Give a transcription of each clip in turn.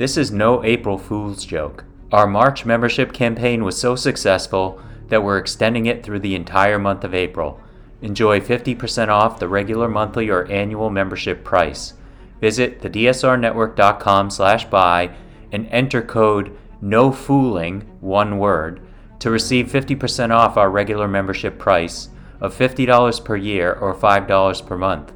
This is no April Fool's joke. Our March membership campaign was so successful that we're extending it through the entire month of April. Enjoy 50% off the regular monthly or annual membership price. Visit thedsrnetwork.com slash buy and enter code NOFOOLING, one word, to receive 50% off our regular membership price of $50 per year or $5 per month.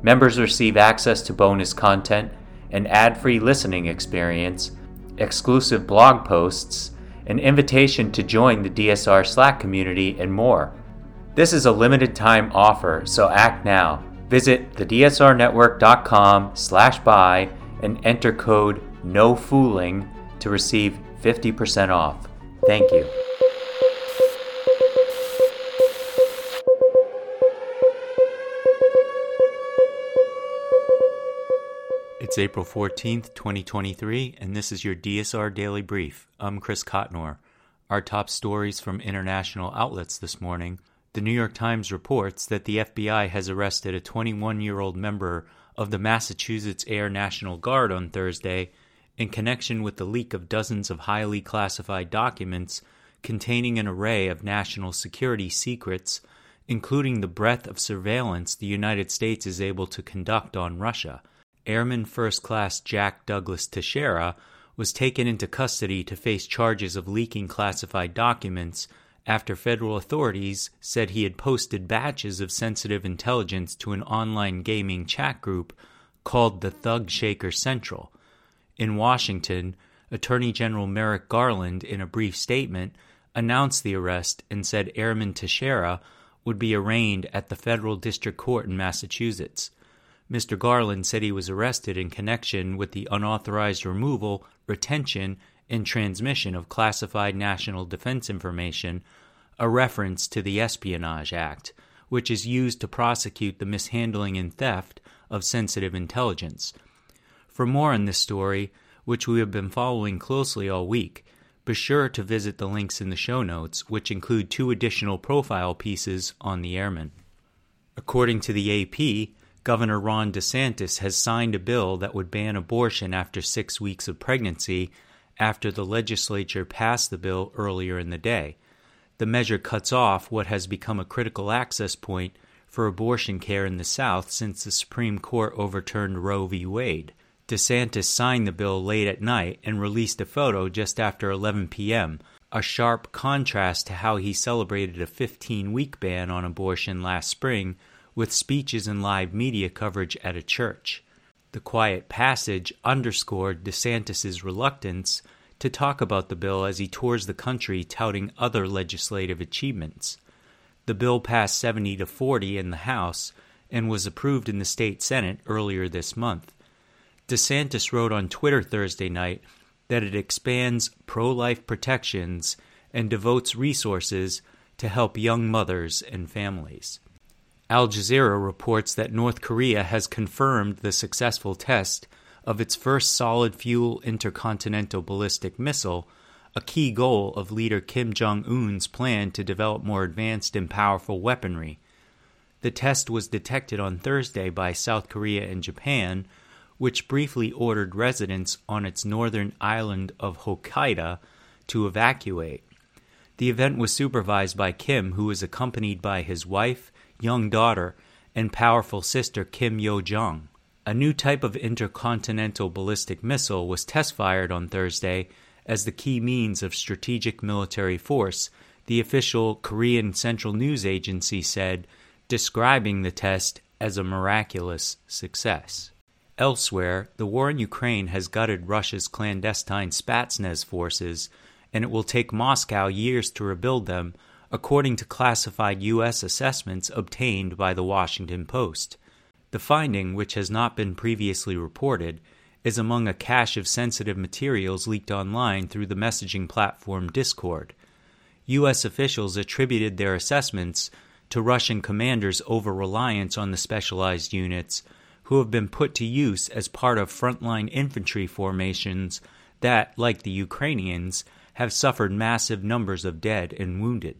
Members receive access to bonus content, an ad-free listening experience, exclusive blog posts, an invitation to join the DSR Slack community, and more. This is a limited time offer, so act now. Visit thedsrnetwork.com slash buy and enter code NOFOOLING to receive 50% off. Thank you. It's April 14th, 2023, and this is your DSR Daily Brief. I'm Chris Cotnor. Our top stories from international outlets this morning. The New York Times reports that the FBI has arrested a 21 year old member of the Massachusetts Air National Guard on Thursday in connection with the leak of dozens of highly classified documents containing an array of national security secrets, including the breadth of surveillance the United States is able to conduct on Russia. Airman First Class Jack Douglas Teixeira was taken into custody to face charges of leaking classified documents after federal authorities said he had posted batches of sensitive intelligence to an online gaming chat group called the Thug Shaker Central. In Washington, Attorney General Merrick Garland, in a brief statement, announced the arrest and said Airman Teixeira would be arraigned at the federal district court in Massachusetts. Mr. Garland said he was arrested in connection with the unauthorized removal, retention, and transmission of classified national defense information, a reference to the Espionage Act, which is used to prosecute the mishandling and theft of sensitive intelligence. For more on this story, which we have been following closely all week, be sure to visit the links in the show notes, which include two additional profile pieces on the airmen. According to the AP, Governor Ron DeSantis has signed a bill that would ban abortion after six weeks of pregnancy after the legislature passed the bill earlier in the day. The measure cuts off what has become a critical access point for abortion care in the South since the Supreme Court overturned Roe v. Wade. DeSantis signed the bill late at night and released a photo just after 11 p.m., a sharp contrast to how he celebrated a 15 week ban on abortion last spring with speeches and live media coverage at a church. The quiet passage underscored DeSantis's reluctance to talk about the bill as he tours the country touting other legislative achievements. The bill passed 70 to 40 in the House and was approved in the state Senate earlier this month. DeSantis wrote on Twitter Thursday night that it expands pro life protections and devotes resources to help young mothers and families. Al Jazeera reports that North Korea has confirmed the successful test of its first solid fuel intercontinental ballistic missile, a key goal of leader Kim Jong un's plan to develop more advanced and powerful weaponry. The test was detected on Thursday by South Korea and Japan, which briefly ordered residents on its northern island of Hokkaido to evacuate. The event was supervised by Kim, who was accompanied by his wife young daughter, and powerful sister Kim Yo Jong. A new type of intercontinental ballistic missile was test fired on Thursday as the key means of strategic military force, the official Korean Central News Agency said, describing the test as a miraculous success. Elsewhere, the war in Ukraine has gutted Russia's clandestine Spetsnaz forces, and it will take Moscow years to rebuild them according to classified U.S. assessments obtained by the Washington Post. The finding, which has not been previously reported, is among a cache of sensitive materials leaked online through the messaging platform Discord. U.S. officials attributed their assessments to Russian commanders' over reliance on the specialized units, who have been put to use as part of frontline infantry formations that, like the Ukrainians, have suffered massive numbers of dead and wounded.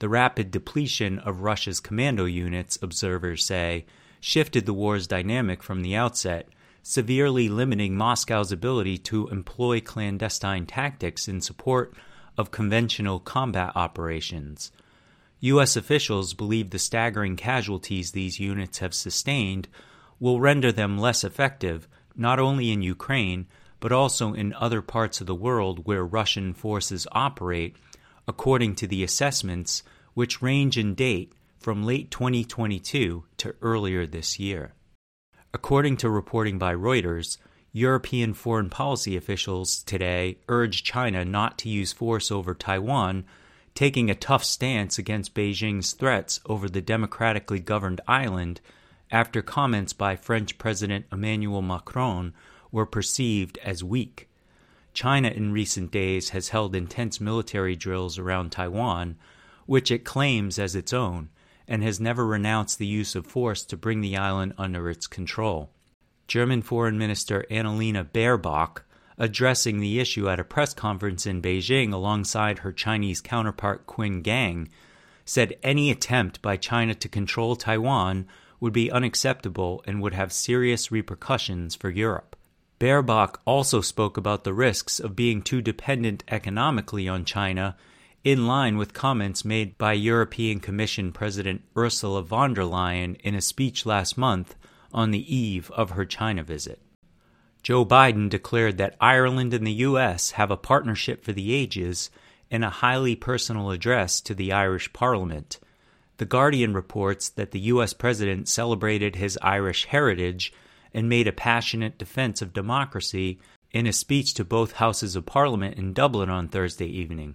The rapid depletion of Russia's commando units, observers say, shifted the war's dynamic from the outset, severely limiting Moscow's ability to employ clandestine tactics in support of conventional combat operations. U.S. officials believe the staggering casualties these units have sustained will render them less effective, not only in Ukraine, but also in other parts of the world where Russian forces operate, according to the assessments, which range in date from late 2022 to earlier this year. According to reporting by Reuters, European foreign policy officials today urged China not to use force over Taiwan taking a tough stance against Beijing's threats over the democratically governed island after comments by French President Emmanuel Macron were perceived as weak. China in recent days has held intense military drills around Taiwan, which it claims as its own, and has never renounced the use of force to bring the island under its control. German Foreign Minister Annalena Baerbock addressing the issue at a press conference in Beijing alongside her Chinese counterpart Qin Gang, said any attempt by China to control Taiwan would be unacceptable and would have serious repercussions for Europe. Baerbock also spoke about the risks of being too dependent economically on China, in line with comments made by European Commission President Ursula von der Leyen in a speech last month on the eve of her China visit. Joe Biden declared that Ireland and the U.S. have a partnership for the ages in a highly personal address to the Irish Parliament. The Guardian reports that the U.S. president celebrated his Irish heritage and made a passionate defense of democracy in a speech to both houses of Parliament in Dublin on Thursday evening.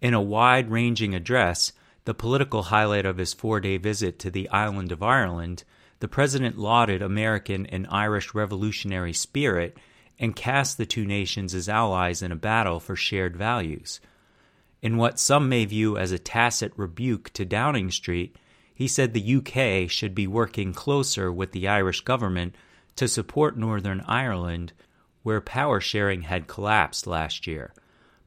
In a wide ranging address, the political highlight of his four day visit to the island of Ireland, the president lauded American and Irish revolutionary spirit and cast the two nations as allies in a battle for shared values. In what some may view as a tacit rebuke to Downing Street, he said the UK should be working closer with the Irish government to support Northern Ireland, where power sharing had collapsed last year.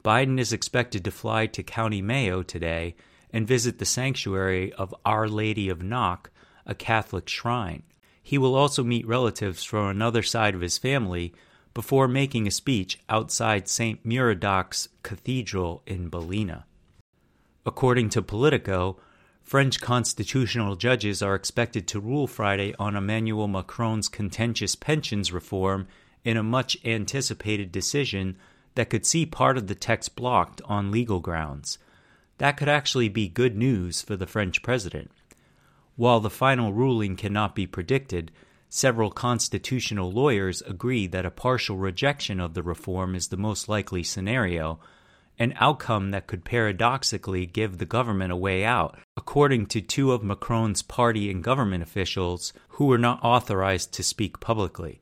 Biden is expected to fly to County Mayo today and visit the sanctuary of Our Lady of Knock a Catholic shrine. He will also meet relatives from another side of his family before making a speech outside St. Muredach's Cathedral in Ballina. According to Politico, French constitutional judges are expected to rule Friday on Emmanuel Macron's contentious pensions reform in a much anticipated decision that could see part of the text blocked on legal grounds. That could actually be good news for the French president. While the final ruling cannot be predicted, several constitutional lawyers agree that a partial rejection of the reform is the most likely scenario, an outcome that could paradoxically give the government a way out, according to two of Macron's party and government officials who were not authorized to speak publicly.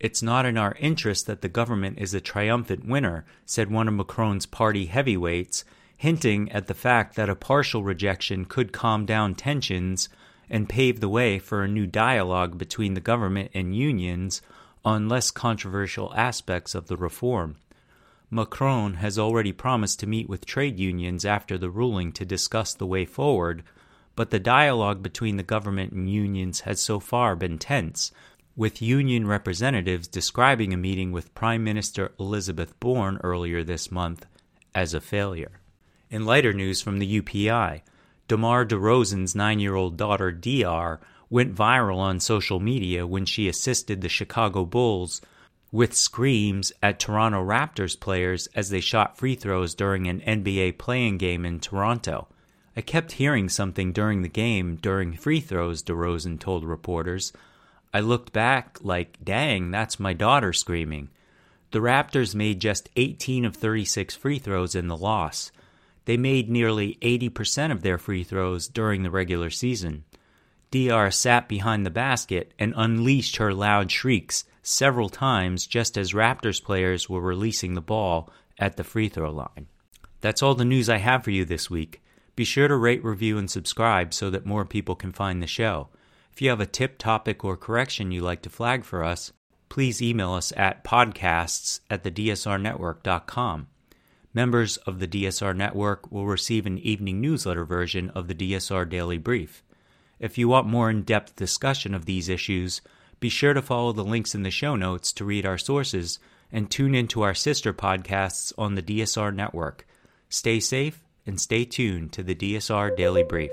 It's not in our interest that the government is a triumphant winner, said one of Macron's party heavyweights, hinting at the fact that a partial rejection could calm down tensions and pave the way for a new dialogue between the government and unions on less controversial aspects of the reform. Macron has already promised to meet with trade unions after the ruling to discuss the way forward, but the dialogue between the government and unions has so far been tense, with union representatives describing a meeting with Prime Minister Elizabeth Borne earlier this month as a failure. In lighter news from the UPI, DeMar DeRozan's nine year old daughter, Diar, went viral on social media when she assisted the Chicago Bulls with screams at Toronto Raptors players as they shot free throws during an NBA play-in game in Toronto. I kept hearing something during the game during free throws, DeRozan told reporters. I looked back like, dang, that's my daughter screaming. The Raptors made just 18 of 36 free throws in the loss. They made nearly 80% of their free throws during the regular season. Diar sat behind the basket and unleashed her loud shrieks several times just as Raptors players were releasing the ball at the free throw line. That's all the news I have for you this week. Be sure to rate, review, and subscribe so that more people can find the show. If you have a tip, topic, or correction you'd like to flag for us, please email us at podcasts at thedsrnetwork.com. Members of the DSR network will receive an evening newsletter version of the DSR Daily Brief. If you want more in depth discussion of these issues, Be sure to follow the links in the show notes to read our sources and tune into our sister podcasts on the DSR network. Stay safe and stay tuned to the DSR Daily Brief.